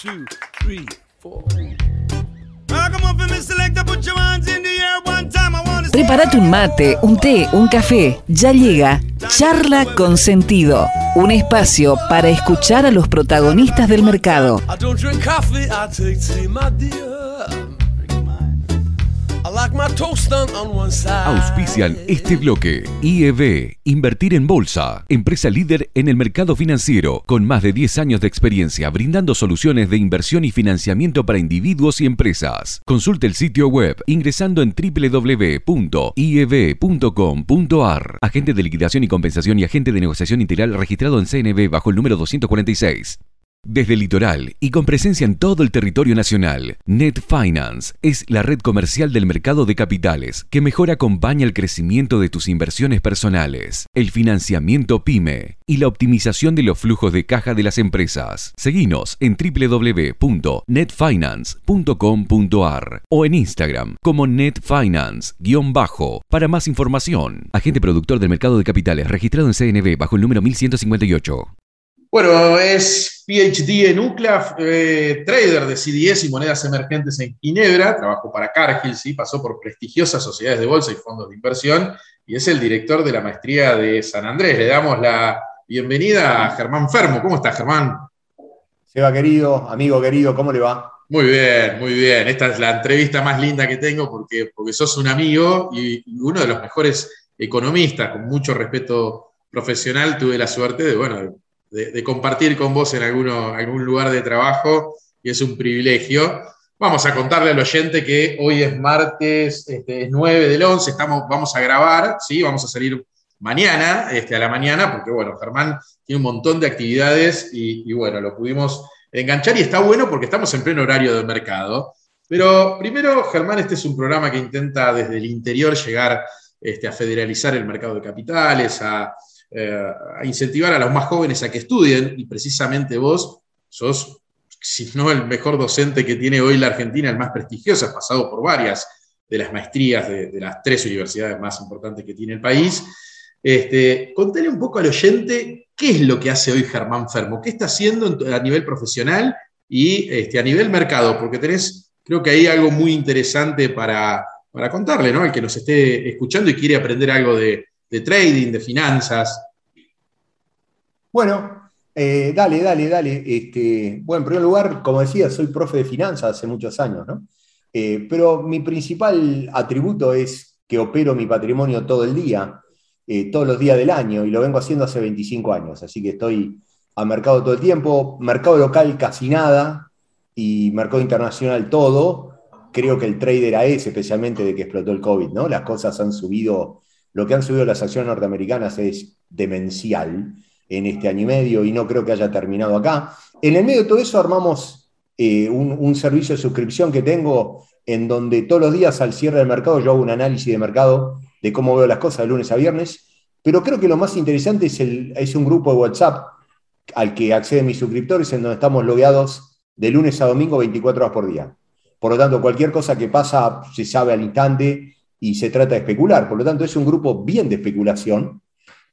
two, three, four. Come on, Mr. Selector, put your hands in the air one time. I wanna see- Prepárate un mate, un té, un café. Ya llega Charla con Sentido, un espacio para escuchar a los protagonistas del mercado. Auspician este bloque. IEB, Invertir en Bolsa, empresa líder en el mercado financiero, con más de 10 años de experiencia brindando soluciones de inversión y financiamiento para individuos y empresas. Consulte el sitio web ingresando en www.ieb.com.ar. Agente de liquidación y compensación y agente de negociación integral registrado en CNB bajo el número 246. Desde el litoral y con presencia en todo el territorio nacional, Net Finance es la red comercial del mercado de capitales que mejor acompaña el crecimiento de tus inversiones personales, el financiamiento PYME y la optimización de los flujos de caja de las empresas. Seguinos en www.netfinance.com.ar o en Instagram como netfinance-bajo para más información. Agente productor del mercado de capitales registrado en CNB bajo el número 1158. Bueno, es PhD en UCLA, eh, trader de CDS y monedas emergentes en Ginebra, trabajó para Cargill, ¿sí? pasó por prestigiosas sociedades de bolsa y fondos de inversión y es el director de la maestría de San Andrés. Le damos la bienvenida a Germán Fermo. ¿Cómo estás, Germán? Seba querido, amigo querido, ¿cómo le va? Muy bien, muy bien. Esta es la entrevista más linda que tengo porque, porque sos un amigo y uno de los mejores economistas, con mucho respeto profesional. Tuve la suerte de, bueno, de, de compartir con vos en alguno, algún lugar de trabajo y es un privilegio. Vamos a contarle al oyente que hoy es martes este, es 9 del 11, estamos, vamos a grabar, ¿sí? vamos a salir mañana, este, a la mañana, porque bueno, Germán tiene un montón de actividades y, bueno, lo pudimos enganchar y está bueno porque estamos en pleno horario del mercado. Pero primero, Germán, este es un programa que intenta desde el interior llegar este, a federalizar el mercado de capitales, a, eh, a incentivar a los más jóvenes a que estudien, y precisamente vos sos, si no el mejor docente que tiene hoy la Argentina, el más prestigioso, has pasado por varias de las maestrías de, las tres universidades más importantes que tiene el país. Este, contale un poco al oyente qué es lo que hace hoy Germán Fermo, qué está haciendo en- a nivel profesional y este, a nivel mercado, porque tenés, creo que hay algo muy interesante para, para contarle, ¿no? El que nos esté escuchando y quiere aprender algo de, de trading, de finanzas. Bueno, eh, dale, dale, dale. Este, bueno, en primer lugar, como decía, soy profe de finanzas hace muchos años, ¿no? Eh, pero mi principal atributo es que opero mi patrimonio todo el día, eh, todos los días del año, y lo vengo haciendo hace 25 años, así que estoy a mercado todo el tiempo, mercado local casi nada, y mercado internacional todo. Creo que el trader es, especialmente de que explotó el COVID, ¿no? Las cosas han subido, lo que han subido las acciones norteamericanas es demencial en este año y medio y no creo que haya terminado acá. En el medio de todo eso armamos eh, un, servicio de suscripción que tengo en donde todos los días al cierre del mercado yo hago un análisis de mercado de cómo veo las cosas de lunes a viernes, pero creo que lo más interesante es, es un grupo de WhatsApp al que acceden mis suscriptores en donde estamos logueados de lunes a domingo 24 horas por día. Por lo tanto, cualquier cosa que pasa se sabe al instante y se trata de especular. Por lo tanto, es un grupo bien de especulación,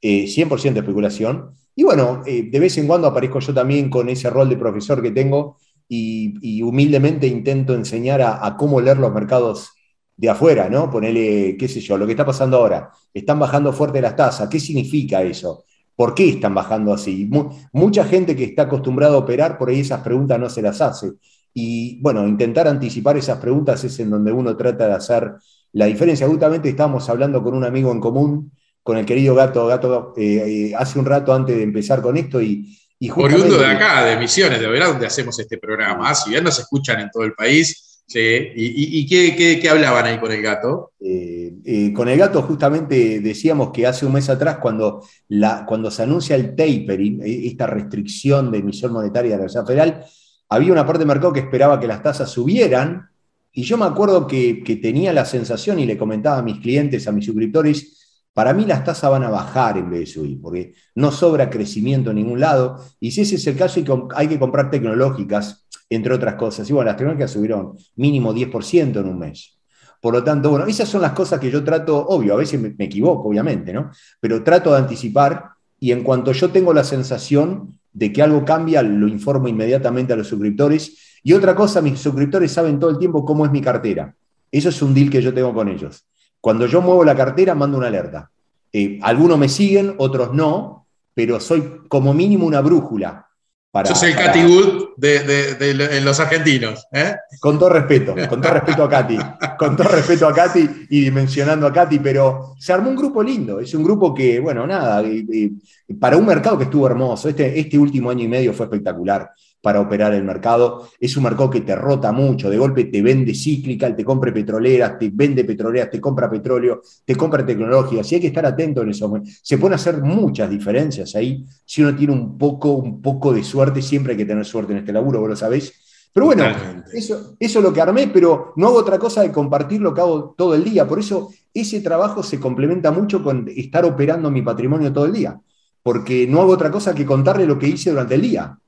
eh, 100% de especulación. Y bueno, eh, de vez en cuando aparezco yo también con ese rol de profesor que tengo y, humildemente intento enseñar a, cómo leer los mercados de afuera, ¿no? Ponerle, qué sé yo, lo que está pasando ahora. Están bajando fuerte las tasas. ¿Qué significa eso? ¿Por qué están bajando así? Mu mucha gente que está acostumbrada a operar, por ahí esas preguntas no se las hace. Y bueno, intentar anticipar esas preguntas es en donde uno trata de hacer la diferencia. Justamente estábamos hablando con un amigo en común, con el querido Gato, Gato eh, eh, hace un rato antes de empezar con esto y... y Oriundo de acá, de Misiones, de Verá, donde hacemos este programa. Si bien nos escuchan en todo el país, sí. ¿Y, y, y qué, qué, qué, hablaban ahí con el gato? Eh, con el gato justamente decíamos que hace un mes atrás, cuando, la, cuando se anuncia el tapering, esta restricción de emisión monetaria de la Reserva Federal, había una parte del mercado que esperaba que las tasas subieran, y yo me acuerdo que, tenía la sensación, y le comentaba a mis clientes, a mis suscriptores, para mí las tasas van a bajar en vez de subir, porque no sobra crecimiento en ningún lado, y si ese es el caso, hay que, comprar tecnológicas, entre otras cosas. Y bueno, las tecnológicas subieron mínimo 10% en un mes. Por lo tanto, bueno, esas son las cosas que yo trato, obvio, a veces me equivoco, obviamente, ¿no? Pero trato de anticipar y en cuanto yo tengo la sensación, de que algo cambia, lo informo inmediatamente a los suscriptores. Y otra cosa, mis suscriptores saben todo el tiempo cómo es mi cartera. Eso es un deal que yo tengo con ellos. Cuando yo muevo la cartera, mando una alerta. Eh, algunos me siguen, otros no, pero soy como mínimo una brújula. Para, soy el Katy Wood de, los argentinos. ¿eh? Con todo respeto, con todo respeto a Katy, con todo respeto a Katy y dimensionando a Katy, pero se armó un grupo lindo, es un grupo que, bueno, nada, para un mercado que estuvo hermoso, este, este último año y medio fue espectacular para operar el mercado. Es un mercado que te rota mucho, de golpe te vende cíclica, te compra petroleras, te vende petroleras, te compra petróleo, te compra tecnología. Si hay que estar atento en eso. Se pueden hacer muchas diferencias ahí. Si uno tiene un poco, un poco de suerte, siempre hay que tener suerte en este laburo, vos lo sabés. Pero bueno, eso, eso es lo que armé, pero no hago otra cosa de compartir lo que hago todo el día. Por eso ese trabajo se complementa mucho con estar operando mi patrimonio todo el día, porque no hago otra cosa que contarle lo que hice durante el día.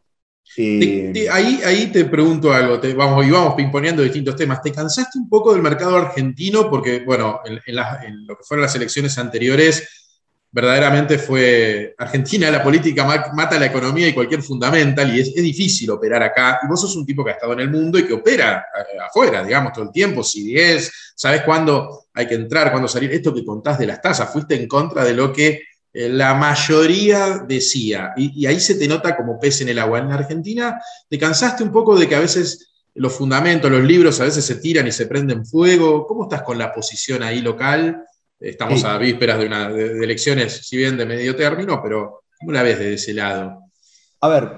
Ahí, ahí te pregunto algo, vamos, y vamos pimponeando distintos temas. ¿Te cansaste un poco del mercado argentino? Porque, bueno, en, lo que fueron las elecciones anteriores, verdaderamente fue Argentina, la política mata la economía y cualquier fundamental, y es, difícil operar acá. Y vos sos un tipo que ha estado en el mundo y que opera eh, afuera, digamos, todo el tiempo, si es, sabes cuándo hay que entrar, cuándo salir. Esto que contás de las tasas, fuiste en contra de lo que la mayoría decía, y, ahí se te nota como pez en el agua. En la Argentina te cansaste un poco de que a veces los fundamentos, los libros a veces se tiran y se prenden fuego. ¿Cómo estás con la posición ahí local? Estamos a vísperas de, una, de, elecciones, si bien de medio término, pero ¿cómo la ves de ese lado? A ver,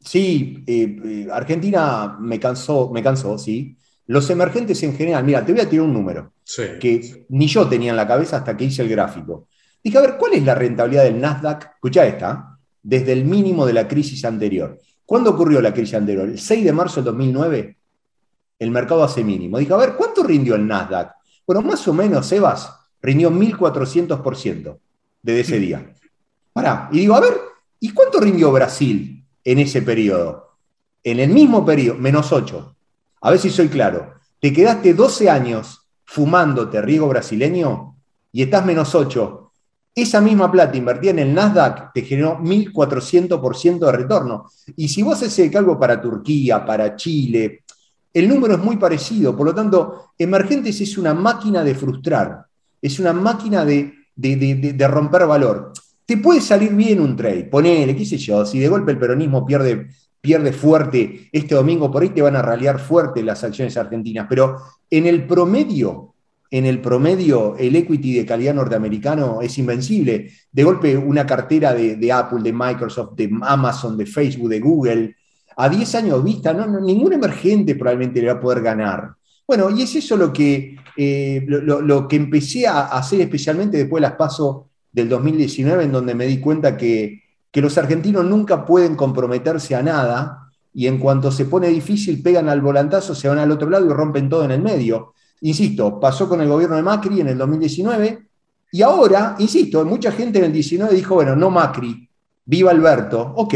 sí, eh, eh, Argentina me cansó, me cansó, sí. Los emergentes en general, mira, te voy a tirar un número que ni yo tenía en la cabeza hasta que hice el gráfico. Dije, a ver, ¿cuál es la rentabilidad del Nasdaq? Escucha esta, desde el mínimo de la crisis anterior. ¿Cuándo ocurrió la crisis anterior? El 6 de marzo del 2009, el mercado hace mínimo. Dije, a ver, ¿cuánto rindió el Nasdaq? Bueno, más o menos, Sebas, rindió 1.400% desde ese día. Pará, y digo, a ver, ¿y cuánto rindió Brasil en ese periodo? En el mismo periodo, menos 8. A ver si soy claro. Te quedaste 12 años fumándote riego brasileño y estás menos 8 esa misma plata invertida en el Nasdaq te generó 1.400% de retorno. Y si vos haces algo para Turquía, para Chile, el número es muy parecido. Por lo tanto, Emergentes es una máquina de frustrar, es una máquina de, romper valor. Te puede salir bien un trade, ponele, qué sé yo, si de golpe el peronismo pierde, pierde fuerte este domingo, por ahí te van a ralear fuerte las acciones argentinas, pero en el promedio en el promedio el equity de calidad norteamericano es invencible. De golpe una cartera de, Apple, de Microsoft, de Amazon, de Facebook, de Google, a 10 años vista, ningún emergente probablemente le va a poder ganar. Bueno, y es eso lo que, eh, lo, que empecé a hacer especialmente después de las pasos del 2019, en donde me di cuenta que, que los argentinos nunca pueden comprometerse a nada y en cuanto se pone difícil pegan al volantazo, se van al otro lado y rompen todo en el medio. Insisto, pasó con el gobierno de Macri en el 2019 y ahora, insisto, mucha gente en el 19 dijo, bueno, no Macri, viva Alberto, ok,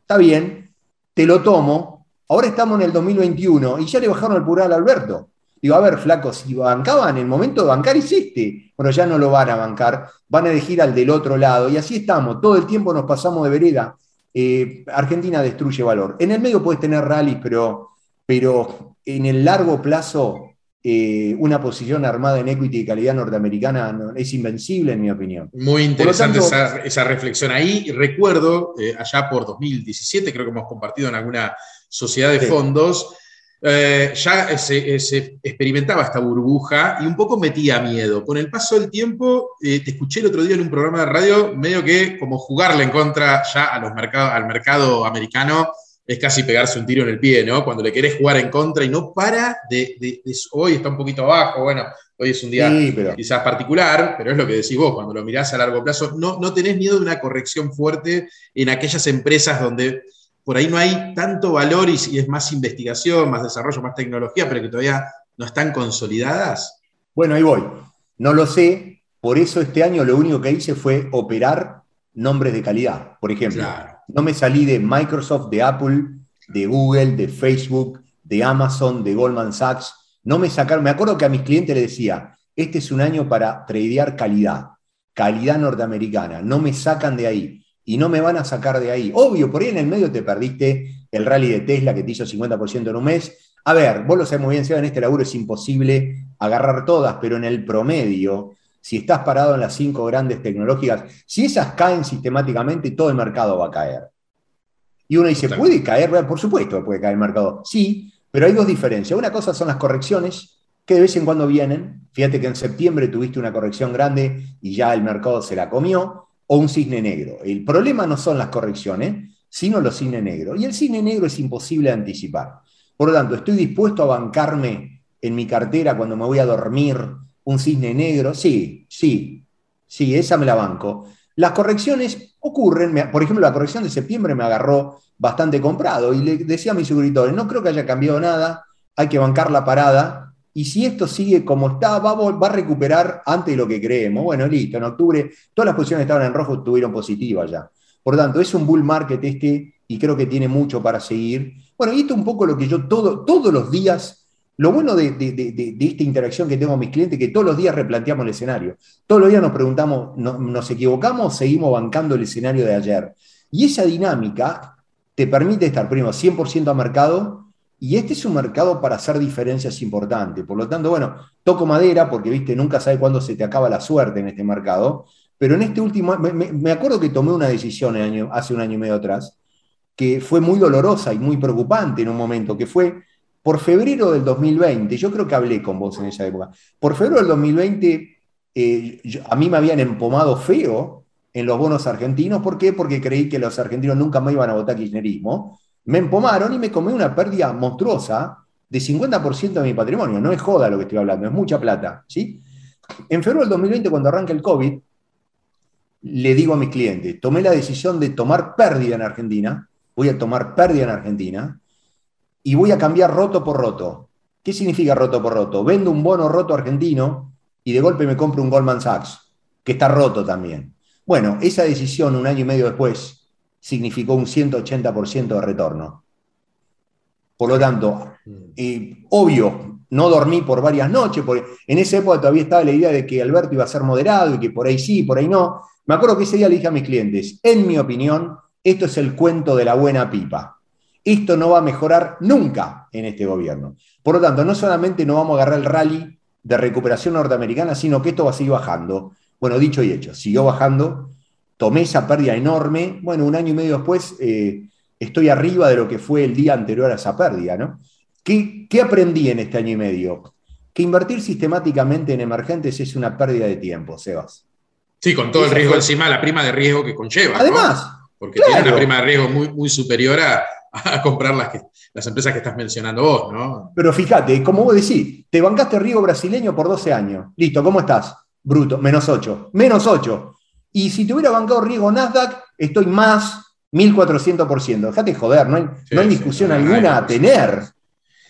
está bien, te lo tomo, ahora estamos en el 2021 y ya le bajaron el plural a Alberto. Digo, a ver, flaco, si bancaban, el momento de bancar hiciste. Bueno, ya no lo van a bancar, van a elegir al del otro lado. Y así estamos, todo el tiempo nos pasamos de vereda. Eh, Argentina destruye valor. En el medio puedes tener rallies, pero, pero en el largo plazo eh, una posición armada en equity de calidad norteamericana es invencible, en mi opinión. Muy interesante esa, reflexión ahí. Recuerdo, eh, allá por 2017, creo que hemos compartido en alguna sociedad de fondos, eh, ya se, experimentaba esta burbuja y un poco metía miedo. Con el paso del tiempo, te escuché el otro día en un programa de radio, medio que como jugarle en contra ya a los mercados, al mercado americano es casi pegarse un tiro en el pie, ¿no? Cuando le querés jugar en contra y no para de, hoy está un poquito abajo, bueno, hoy es un día quizás particular, pero es lo que decís vos, cuando lo mirás a largo plazo, no, no tenés miedo de una corrección fuerte en aquellas empresas donde por ahí no hay tanto valor y, y es más investigación, más desarrollo, más tecnología, pero que todavía no están consolidadas. Bueno, ahí voy. No lo sé, por eso este año lo único que hice fue operar nombres de calidad, por ejemplo. Claro no me salí de Microsoft, de Apple, de Google, de Facebook, de Amazon, de Goldman Sachs. No me sacaron, me acuerdo que a mis clientes les decía, este es un año para tradear calidad, calidad norteamericana, no me sacan de ahí. y no me van a sacar de ahí. Obvio, por ahí en el medio te perdiste el rally de Tesla que te hizo 50% en un mes. A ver, vos lo sabés muy bien, en este laburo es imposible agarrar todas, pero en el promedio, si estás parado en las cinco grandes tecnológicas, si esas caen sistemáticamente, todo el mercado va a caer. Y uno dice, ¿puede caer? por supuesto que puede caer el mercado. Sí, pero hay dos diferencias. Una cosa son las correcciones, que de vez en cuando vienen. Fíjate que en septiembre tuviste una corrección grande y ya el mercado se la comió, o un cisne negro. El problema no son las correcciones, sino los cisnes negros. Y el cisne negro es imposible de anticipar. Por lo tanto, ¿estoy dispuesto a bancarme en mi cartera cuando me voy a dormir un cisne negro? Sí, sí, sí, esa me la banco. Las correcciones ocurren, por ejemplo, la corrección de septiembre me agarró bastante comprado y le decía a mis seguridores, no creo que haya cambiado nada, hay que bancar la parada y si esto sigue como está, va, va, a recuperar antes de lo que creemos. Bueno, listo, en octubre todas las posiciones que estaban en rojo estuvieron positivas ya. Por tanto, es un bull market este y creo que tiene mucho para seguir. Bueno, y esto es un poco lo que yo todo, todos los días, lo bueno de, esta interacción que tengo con mis clientes, que todos los días replanteamos el escenario. Todos los días nos preguntamos, ¿nos equivocamos seguimos bancando el escenario de ayer? Y esa dinámica te permite estar, primero, 100% a mercado, y este es un mercado para hacer diferencias importantes. Por lo tanto, bueno, toco madera porque, viste, nunca sabe cuándo se te acaba la suerte en este mercado. Pero en este último, me, me acuerdo que tomé una decisión hace un año y medio atrás, que fue muy dolorosa y muy preocupante en un momento, que fue por febrero del 2020, yo creo que hablé con vos en esa época, por febrero del 2020 eh, a mí me habían empomado feo en los bonos argentinos, ¿por qué? Porque creí que los argentinos nunca me iban a votar kirchnerismo, me empomaron y me comí una pérdida monstruosa de 50% de mi patrimonio. No es joda lo que estoy hablando, es mucha plata. ¿sí? En febrero del 2020, cuando arranca el COVID, le digo a mis clientes, tomé la decisión de tomar pérdida en Argentina, voy a tomar pérdida en Argentina y voy a cambiar roto por roto. ¿Qué significa roto por roto? Vendo un bono roto argentino y de golpe me compro un Goldman Sachs, que está roto también. Bueno, esa decisión un año y medio después significó un 180% de retorno. Por lo tanto, obvio, no dormí por varias noches, porque en esa época todavía estaba la idea de que Alberto iba a ser moderado y que por ahí sí, por ahí no. Me acuerdo que ese día le dije a mis clientes, en mi opinión, esto es el cuento de la buena pipa. Esto no va a mejorar nunca en este gobierno. Por lo tanto, no solamente no vamos a agarrar el rally de recuperación norteamericana, sino que esto va a seguir bajando. Bueno, dicho y hecho, siguió bajando, tomé esa pérdida enorme. Bueno, un año y medio después eh, estoy arriba de lo que fue el día anterior a esa pérdida, ¿no? ¿Qué, aprendí en este año y medio? Que invertir sistemáticamente en emergentes es una pérdida de tiempo, Sebas. Sí, con todo el riesgo encima, la prima de riesgo que conlleva. Además, porque tiene una prima de riesgo muy, muy superior a, comprar las, las, empresas que estás mencionando vos, ¿no? Pero fíjate, como vos decís, te bancaste riesgo brasileño por 12 años. Listo, ¿cómo estás? Bruto, menos 8. Menos 8. Y si te hubiera bancado riesgo Nasdaq, estoy más 1400%. Dejate joder, no hay, no hay discusión alguna a tener.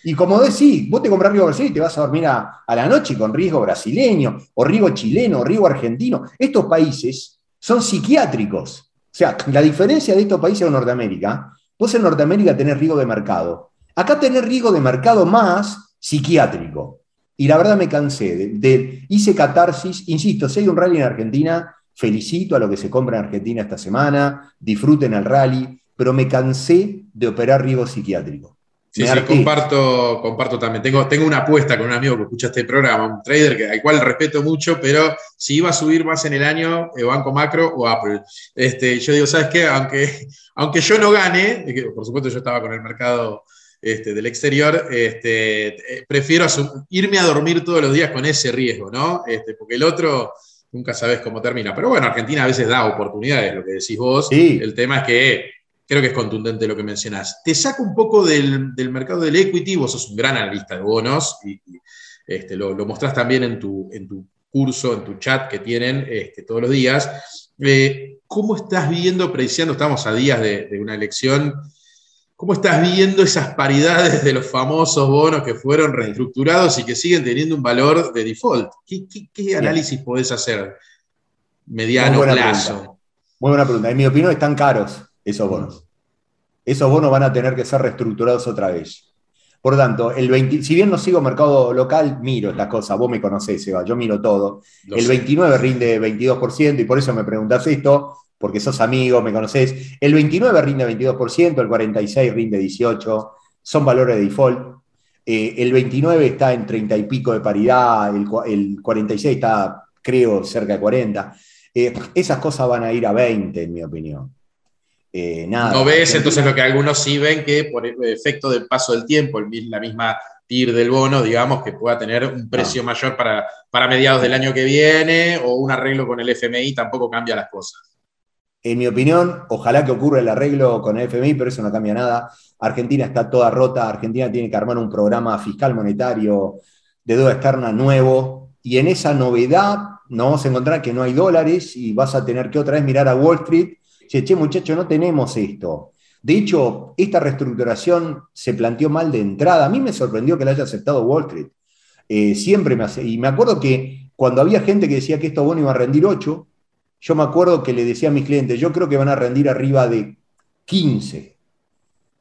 Y como decís, vos te compras riesgo brasileño y te vas a dormir a, la noche con riesgo brasileño, o riesgo chileno, o riesgo argentino. Estos países son psiquiátricos. O sea, la diferencia de estos países con Norteamérica, vos en Norteamérica tenés riesgo de mercado. Acá tenés riesgo de mercado más psiquiátrico. Y la verdad me cansé. De, hice catarsis, insisto, si hay un rally en Argentina, felicito a lo que se compra en Argentina esta semana, disfruten el rally, pero me cansé de operar riesgo psiquiátrico. Sí, sí, comparto, comparto también. Tengo, tengo una apuesta con un amigo que escucha este programa, un trader que, al cual respeto mucho, pero si iba a subir más en el año, eh, Banco Macro o Apple. Este, yo digo, ¿sabes qué? Aunque, aunque yo no gane, por supuesto yo estaba con el mercado este, del exterior, este, eh, prefiero irme a dormir todos los días con ese riesgo, ¿no? Este, porque el otro nunca sabes cómo termina. Pero bueno, Argentina a veces da oportunidades, lo que decís vos. El tema es que creo que es contundente lo que mencionás. Te saco un poco del, mercado del equity, vos sos un gran analista de bonos y, este, lo, mostrás también en tu, en tu curso, en tu chat que tienen este, todos los días. Eh, ¿Cómo estás viendo, prediciendo, estamos a días de, de una elección, ¿Cómo estás viendo esas paridades de los famosos bonos que fueron reestructurados y que siguen teniendo un valor de default? ¿Qué, análisis podés hacer mediano plazo? Muy buena pregunta. En mi opinión están caros esos bonos. Esos bonos van a tener que ser reestructurados otra vez. Por tanto, el si bien no sigo mercado local, miro estas cosas. Vos me conocés, Eva, yo miro todo. el 29 rinde 22% y por eso me preguntás esto. porque sos amigo, me conoces. El 29 rinde 22%, el 46 rinde 18%, son valores de default. Eh, el 29 está en 30 y pico de paridad, el, 46 está, creo, cerca de 40. Eh, esas cosas van a ir a 20, en mi opinión. Eh, nada, ¿No ves entonces lo que algunos sí ven que por efecto del paso del tiempo, la misma TIR del bono, digamos, que pueda tener un precio ah. mayor para, para mediados del año que viene o un arreglo con el FMI tampoco cambia las cosas? En mi opinión, ojalá que ocurra el arreglo con el FMI, pero eso no cambia nada. Argentina está toda rota, Argentina tiene que armar un programa fiscal monetario de deuda externa nuevo, y en esa novedad nos vamos a encontrar que no hay dólares y vas a tener que otra vez mirar a Wall Street che, che, muchacho, no tenemos esto. De hecho, esta reestructuración se planteó mal de entrada. A mí me sorprendió que la haya aceptado Wall Street. Eh, siempre me hace. Y me acuerdo que cuando había gente que decía que esto bueno iba a rendir 8, yo me acuerdo que le decía a mis clientes, yo creo que van a rendir arriba de 15.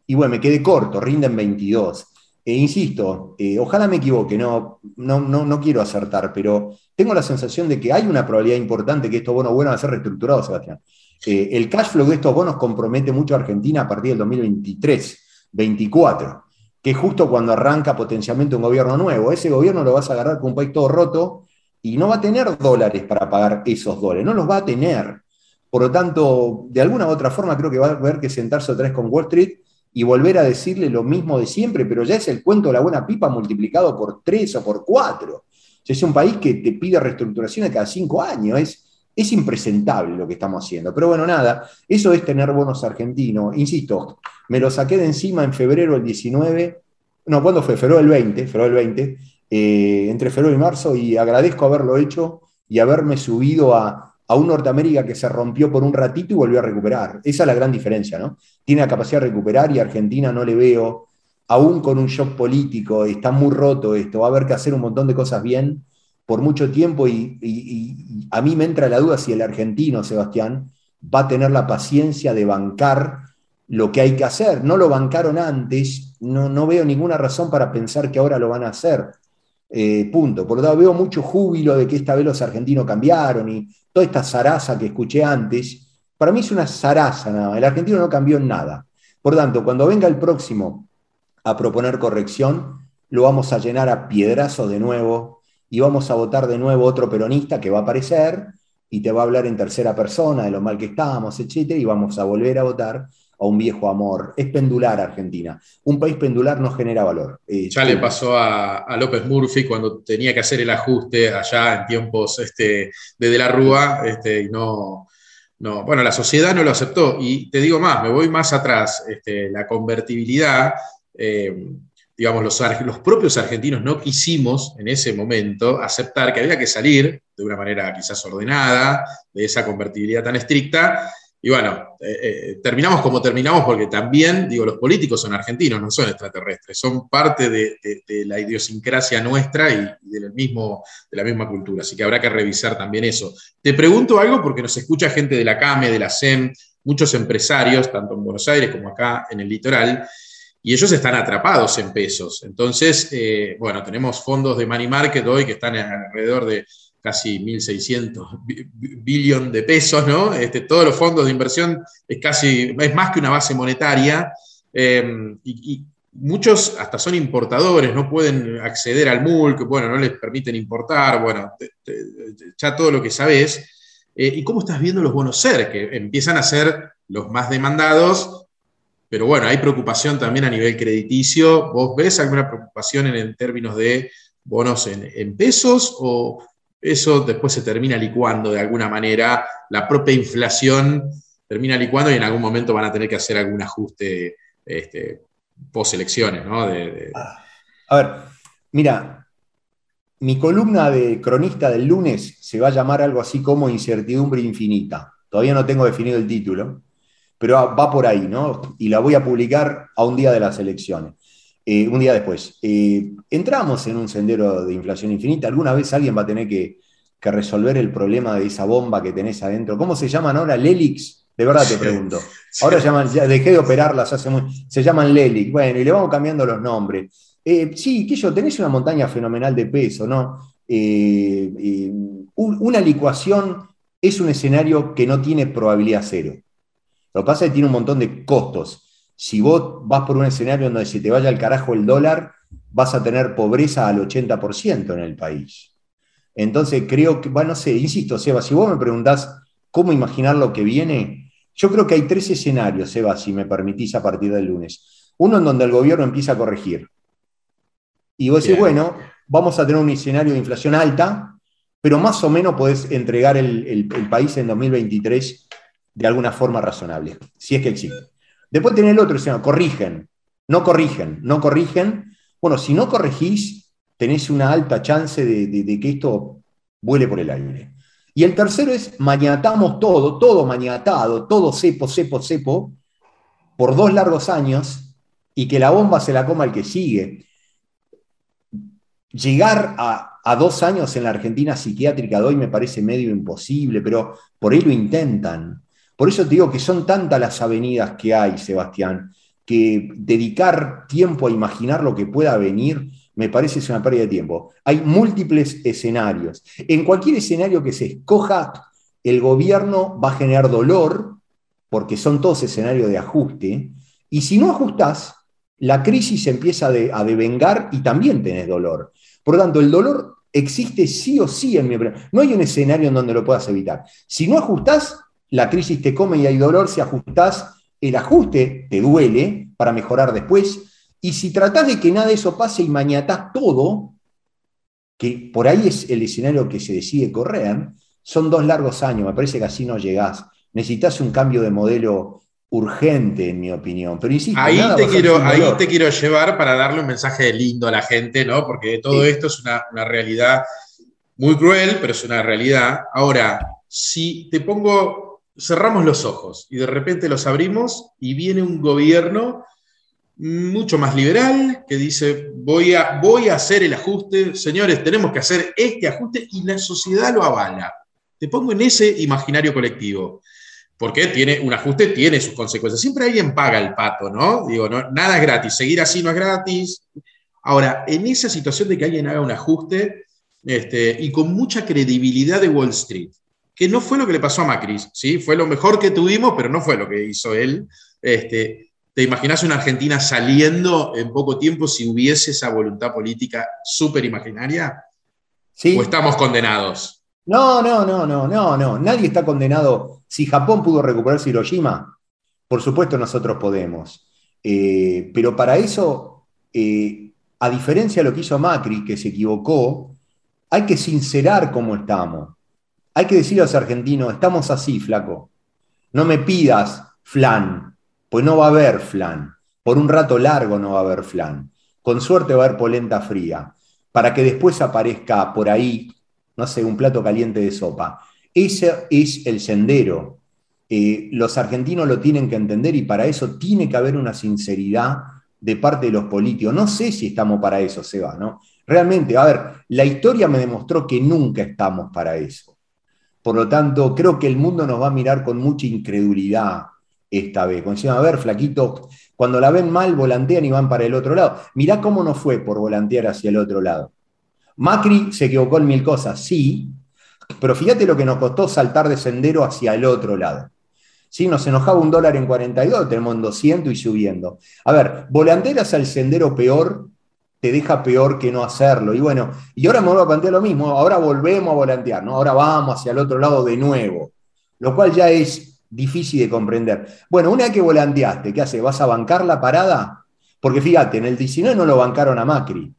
Y bueno, me quedé corto, rinden 22. E insisto, eh, ojalá me equivoque, no, no, no, no, quiero acertar, pero tengo la sensación de que hay una probabilidad importante que estos bonos buenos van a ser reestructurados, Sebastián. Eh, el cash flow de estos bonos compromete mucho a Argentina a partir del 2023, 24, que es justo cuando arranca potencialmente un gobierno nuevo. Ese gobierno lo vas a agarrar con un país todo roto y no va a tener dólares para pagar esos dólares, no los va a tener. Por lo tanto, de alguna u otra forma creo que va a haber que sentarse otra vez con Wall Street y volver a decirle lo mismo de siempre, pero ya es el cuento de la buena pipa multiplicado por tres o por cuatro. Es un país que te pide reestructuraciones cada cinco años, es, es impresentable lo que estamos haciendo. Pero bueno, nada, eso es tener bonos argentinos. Insisto, me lo saqué de encima en febrero del 19, no, ¿cuándo fue? Febrero del 20, febrero del 20, eh, entre febrero y marzo, y agradezco haberlo hecho y haberme subido a, a un Norteamérica que se rompió por un ratito y volvió a recuperar. Esa es la gran diferencia, ¿no? Tiene la capacidad de recuperar y Argentina no le veo, aún con un shock político, está muy roto esto, va a haber que hacer un montón de cosas bien por mucho tiempo y, a mí me entra la duda si el argentino, Sebastián, va a tener la paciencia de bancar lo que hay que hacer. No lo bancaron antes, no, veo ninguna razón para pensar que ahora lo van a hacer. Eh, punto. Por lo tanto, veo mucho júbilo de que esta vez los argentinos cambiaron y toda esta zaraza que escuché antes, para mí es una zaraza nada. El argentino no cambió en nada. Por tanto, cuando venga el próximo a proponer corrección, lo vamos a llenar a piedrazo de nuevo y vamos a votar de nuevo otro peronista que va a aparecer y te va a hablar en tercera persona de lo mal que estamos, etcétera, y vamos a volver a votar a un viejo amor. Es pendular Argentina. Un país pendular no genera valor. Eh, ya le pasó a, López Murphy cuando tenía que hacer el ajuste allá en tiempos este, de De la Rúa, este, y no, no, bueno, la sociedad no lo aceptó. Y te digo más, me voy más atrás, este, la convertibilidad. Eh, digamos, los, los, propios argentinos no quisimos en ese momento aceptar que había que salir de una manera quizás ordenada de esa convertibilidad tan estricta y bueno, eh, eh, terminamos como terminamos porque también, digo, los políticos son argentinos, no son extraterrestres, son parte de, la idiosincrasia nuestra y, mismo, de la misma cultura. Así que habrá que revisar también eso. Te pregunto algo porque nos escucha gente de la CAME, de la SEM, muchos empresarios, tanto en Buenos Aires como acá en el litoral, y ellos están atrapados en pesos. Entonces, eh, bueno, tenemos fondos de money market hoy que están alrededor de casi 1.600 billones de pesos, ¿no? Este, todos los fondos de inversión es casi, es más que una base monetaria, em, y, muchos hasta son importadores, no pueden acceder al MULC, bueno, no les permiten importar, bueno, ya todo lo que sabes. Eh, ¿Y cómo estás viendo los bonos SER, que empiezan a ser los más demandados? Pero bueno, hay preocupación también a nivel crediticio. ¿Vos ves alguna preocupación en, términos de bonos en, pesos o eso después se termina licuando de alguna manera, la propia inflación termina licuando y en algún momento van a tener que hacer algún ajuste este, post elecciones. ¿no? Ah, a ver, mira, mi columna de cronista del lunes se va a llamar algo así como incertidumbre infinita. Todavía no tengo definido el título, pero va por ahí, ¿no? Y la voy a publicar a un día de las elecciones. Eh, un día después. Eh, entramos en un sendero de inflación infinita. Alguna vez alguien va a tener que, resolver el problema de esa bomba que tenés adentro. ¿Cómo se llaman ahora? ¿Lelix? De verdad te pregunto. Ahora llaman, ya dejé de operarlas hace muy. Se llaman Lelix. Bueno, y le vamos cambiando los nombres. Eh, sí, que yo, tenés una montaña fenomenal de peso, ¿no? una licuación es un escenario que no tiene probabilidad cero. Lo que pasa es que tiene un montón de costos. Si vos vas por un escenario donde se te vaya al carajo el dólar, vas a tener pobreza al 80% en el país. Entonces creo que, bueno, no sé, insisto, Seba, si vos me preguntás cómo imaginar lo que viene, yo creo que hay tres escenarios, Seba, si me permitís a partir del lunes. Uno en donde el gobierno empieza a corregir. Y vos decís, bueno, vamos a tener un escenario de inflación alta, pero más o menos podés entregar el, país en 2023 de alguna forma razonable, si es que existe. Después tenés el otro escenario, corrigen, no corrigen, no corrigen. Bueno, si no corregís, tenés una alta chance de, que esto vuele por el aire. Y el tercero es mañatamos todo, todo mañatado, todo cepo, cepo, cepo, por dos largos años y que la bomba se la coma el que sigue. Llegar a, dos años en la Argentina psiquiátrica de hoy me parece medio imposible, pero por ahí lo intentan. Por eso te digo que son tantas las avenidas que hay, Sebastián, que dedicar tiempo a imaginar lo que pueda venir me parece es una pérdida de tiempo. Hay múltiples escenarios. En cualquier escenario que se escoja, el gobierno va a generar dolor, porque son todos escenarios de ajuste, y si no ajustas, la crisis empieza a devengar y también tenés dolor. Por lo tanto, el dolor existe sí o sí en mi opinión. No hay un escenario en donde lo puedas evitar. Si no ajustás, la crisis te come y hay dolor. Si ajustás, el ajuste te duele para mejorar después. Y si tratás de que nada de eso pase y mañatás todo, que por ahí es el escenario que se decide correr, son dos largos años. Me parece que así no llegás. Necesitas un cambio de modelo urgente, en mi opinión. Pero ahí, te quiero, ahí te quiero llevar para darle un mensaje lindo a la gente, ¿no? Porque todo esto es una, realidad muy cruel, pero es una realidad. Ahora, si te pongo, cerramos los ojos y de repente los abrimos y viene un gobierno mucho más liberal que dice voy a, voy a hacer el ajuste, señores, tenemos que hacer este ajuste y la sociedad lo avala. Te pongo en ese imaginario colectivo porque tiene un ajuste, tiene sus consecuencias. Siempre alguien paga el pato, ¿no? Digo, no, nada es gratis, seguir así no es gratis. Ahora, en esa situación de que alguien haga un ajuste este, y con mucha credibilidad de Wall Street, que no fue lo que le pasó a Macri, ¿sí? Fue lo mejor que tuvimos, pero no fue lo que hizo él. Este, ¿Te imaginas una Argentina saliendo en poco tiempo si hubiese esa voluntad política súper imaginaria? Sí. ¿O estamos condenados? No, no, no, no, no, no. Nadie está condenado. Si Japón pudo recuperar Hiroshima, por supuesto nosotros podemos. Eh, pero para eso, eh, a diferencia de lo que hizo Macri, que se equivocó, hay que sincerar cómo estamos. Hay que decir a los argentinos, estamos así, flaco. No me pidas flan, pues no va a haber flan. Por un rato largo no va a haber flan. Con suerte va a haber polenta fría. Para que después aparezca por ahí no sé, un plato caliente de sopa. Ese es el sendero. Eh, los argentinos lo tienen que entender y para eso tiene que haber una sinceridad de parte de los políticos. No sé si estamos para eso, Seba, ¿no? Realmente, a ver, la historia me demostró que nunca estamos para eso. Por lo tanto, creo que el mundo nos va a mirar con mucha incredulidad esta vez. Cuando a ver, flaquito, cuando la ven mal, volantean y van para el otro lado. Mirá cómo no fue por volantear hacia el otro lado. Macri se equivocó en mil cosas, sí, pero fíjate lo que nos costó saltar de sendero hacia el otro lado. ¿Sí? Nos enojaba un dólar en 42, tenemos en 200 y subiendo. A ver, volanteras al sendero peor te deja peor que no hacerlo. Y bueno, y ahora me voy a plantear lo mismo, ahora volvemos a volantear, ¿no? Ahora vamos hacia el otro lado de nuevo, lo cual ya es difícil de comprender. Bueno, una vez que volanteaste, ¿qué hace? ¿Vas a bancar la parada? Porque fíjate, en el 19 no lo bancaron a Macri.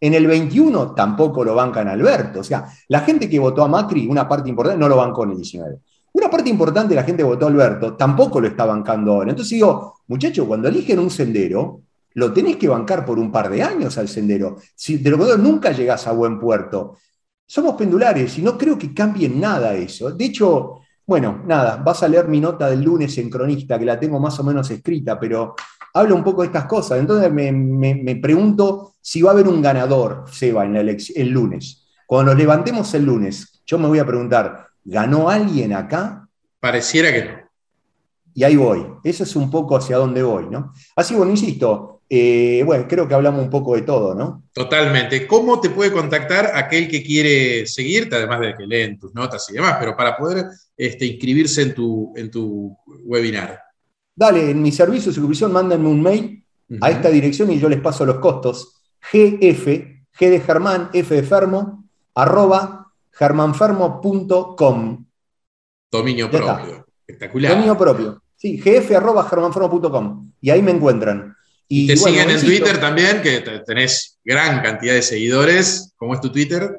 En el 21 tampoco lo bancan a Alberto. O sea, la gente que votó a Macri, una parte importante, no lo bancó en el 19. Una parte importante la gente que votó a Alberto tampoco lo está bancando ahora. Entonces digo, muchachos, cuando eligen un sendero, lo tenés que bancar por un par de años al sendero. Si de lo contrario nunca llegás a buen puerto. Somos pendulares y no creo que cambie nada eso. De hecho, bueno, nada, vas a leer mi nota del lunes en Cronista, que la tengo más o menos escrita, pero habla un poco de estas cosas. Entonces me, pregunto si va a haber un ganador, Seba, en el lunes. Cuando nos levantemos el lunes, yo me voy a preguntar, ¿ganó alguien acá? Pareciera que no. Y ahí voy. Eso es un poco hacia dónde voy, ¿no? Así, bueno, insisto, Eh, bueno, creo que hablamos un poco de todo, ¿no? Totalmente. ¿Cómo te puede contactar aquel que quiere seguirte, además de que leen tus notas y demás, pero para poder este, inscribirse en tu, en tu webinar? Dale, en mi servicio de suscripción, mándenme un mail a esta dirección y yo les paso los costos. GF, G de Germán, F de Fermo, arroba germanfermo.com. Dominio propio. Espectacular. Dominio propio. Sí, gf arroba germanfermo.com. Y ahí me encuentran. Y, te siguen en Twitter también, que tenés gran cantidad de seguidores. ¿Cómo es tu Twitter?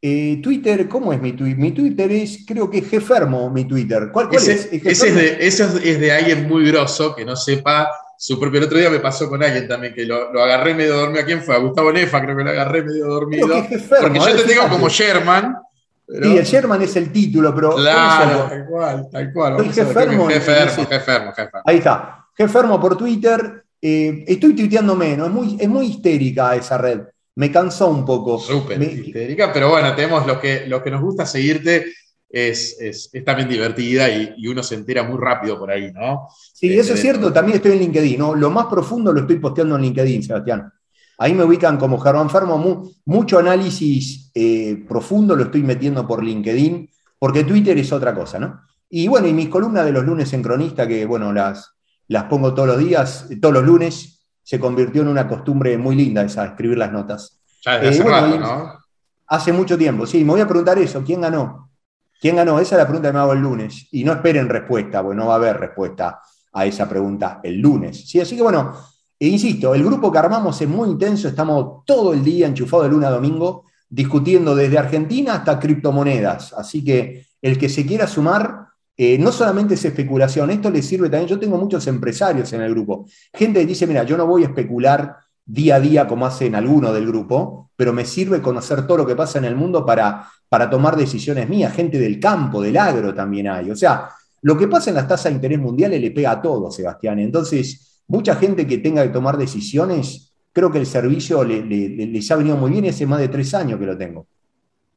Eh, Twitter, ¿cómo es mi Twitter? Mi Twitter es, creo que es Gfermo, mi Twitter. ¿Cuál, es? Ese es de, es de alguien muy grosso que no sepa su propio. El otro día me pasó con alguien también que lo, agarré medio dormido. ¿A quién fue? A Gustavo Nefa, creo que lo agarré medio dormido. porque yo te tengo como Sherman. Sí, el Sherman es el título, pero. Claro, tal cual, tal cual. Soy Jefermo. Jefermo, Ahí está. Jefermo por Twitter. Eh, estoy tuiteando menos, es muy, es muy histérica esa red. Me cansó un poco. Súper histérica, pero bueno, tenemos lo que, lo que nos gusta seguirte es, es, también divertida y, uno se entera muy rápido por ahí, ¿no? Sí, eso es cierto, también estoy en LinkedIn, ¿no? Lo más profundo lo estoy posteando en LinkedIn, Sebastián. Ahí me ubican como Germán Fermo, mucho análisis eh, profundo lo estoy metiendo por LinkedIn, porque Twitter es otra cosa, ¿no? Y bueno, y mis columnas de los lunes en Cronista, que bueno, las, las pongo todos los días, todos los lunes, se convirtió en una costumbre muy linda esa, escribir las notas. Ya desde hace eh, rato, ¿no? Hace mucho tiempo, sí. Me voy a preguntar eso, ¿quién ganó? ¿Quién ganó? Esa es la pregunta que me hago el lunes. Y no esperen respuesta, porque no va a haber respuesta a esa pregunta el lunes. ¿sí? Así que bueno, e insisto, el grupo que armamos es muy intenso, estamos todo el día enchufados de luna a domingo, discutiendo desde Argentina hasta criptomonedas. Así que el que se quiera sumar, eh, no solamente es especulación, esto le sirve también, yo tengo muchos empresarios en el grupo, gente que dice, mira, yo no voy a especular día a día como hacen algunos del grupo, pero me sirve conocer todo lo que pasa en el mundo para, para tomar decisiones mías, gente del campo, del agro también hay. O sea, lo que pasa en las tasas de interés mundiales le pega a todo, Sebastián. Entonces, mucha gente que tenga que tomar decisiones, creo que el servicio les ha venido muy bien hace más de tres años que lo tengo.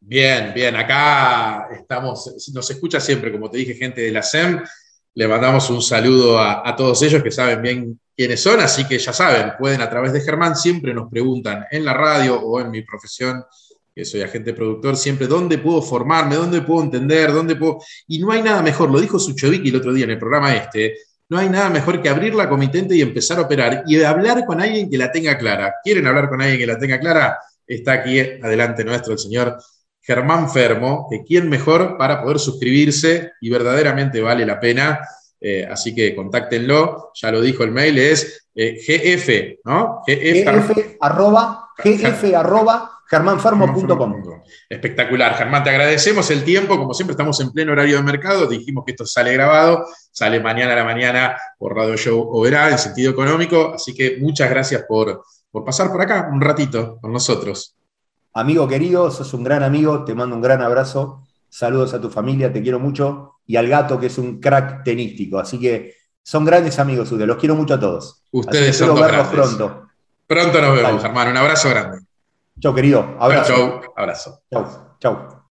Bien, bien, acá estamos, nos escucha siempre, como te dije, gente de la SEM. Le mandamos un saludo a, a todos ellos que saben bien quiénes son, así que ya saben, pueden a través de Germán, siempre nos preguntan en la radio o en mi profesión, que soy agente productor, siempre dónde puedo formarme, dónde puedo entender, dónde puedo... Y no hay nada mejor, lo dijo Suchovicki el otro día en el programa este, no hay nada mejor que abrir la comitente y empezar a operar y hablar con alguien que la tenga clara. ¿Quieren hablar con alguien que la tenga clara? Está aquí adelante nuestro, el señor Germán Fermo, que quién mejor para poder suscribirse y verdaderamente vale la pena eh, así que contáctenlo, ya lo dijo el mail, es eh, gf, ¿no? gf, arroba, gf arroba germanfermo.com. Espectacular, Germán, te agradecemos el tiempo, como siempre estamos en pleno horario de mercado, dijimos que esto sale grabado, sale mañana a la mañana por Radio Show Oberá en sentido económico, así que muchas gracias por, por pasar por acá un ratito con nosotros. Amigo querido, sos un gran amigo, te mando un gran abrazo Saludos a tu familia, te quiero mucho. Y al gato, que es un crack tenístico. Así que son grandes amigos ustedes. Los quiero mucho a todos. Ustedes son verlos pronto. Pronto nos vemos, hermano. Un abrazo grande. Chau, querido. Abrazo. Chau, abrazo. Chau, chau.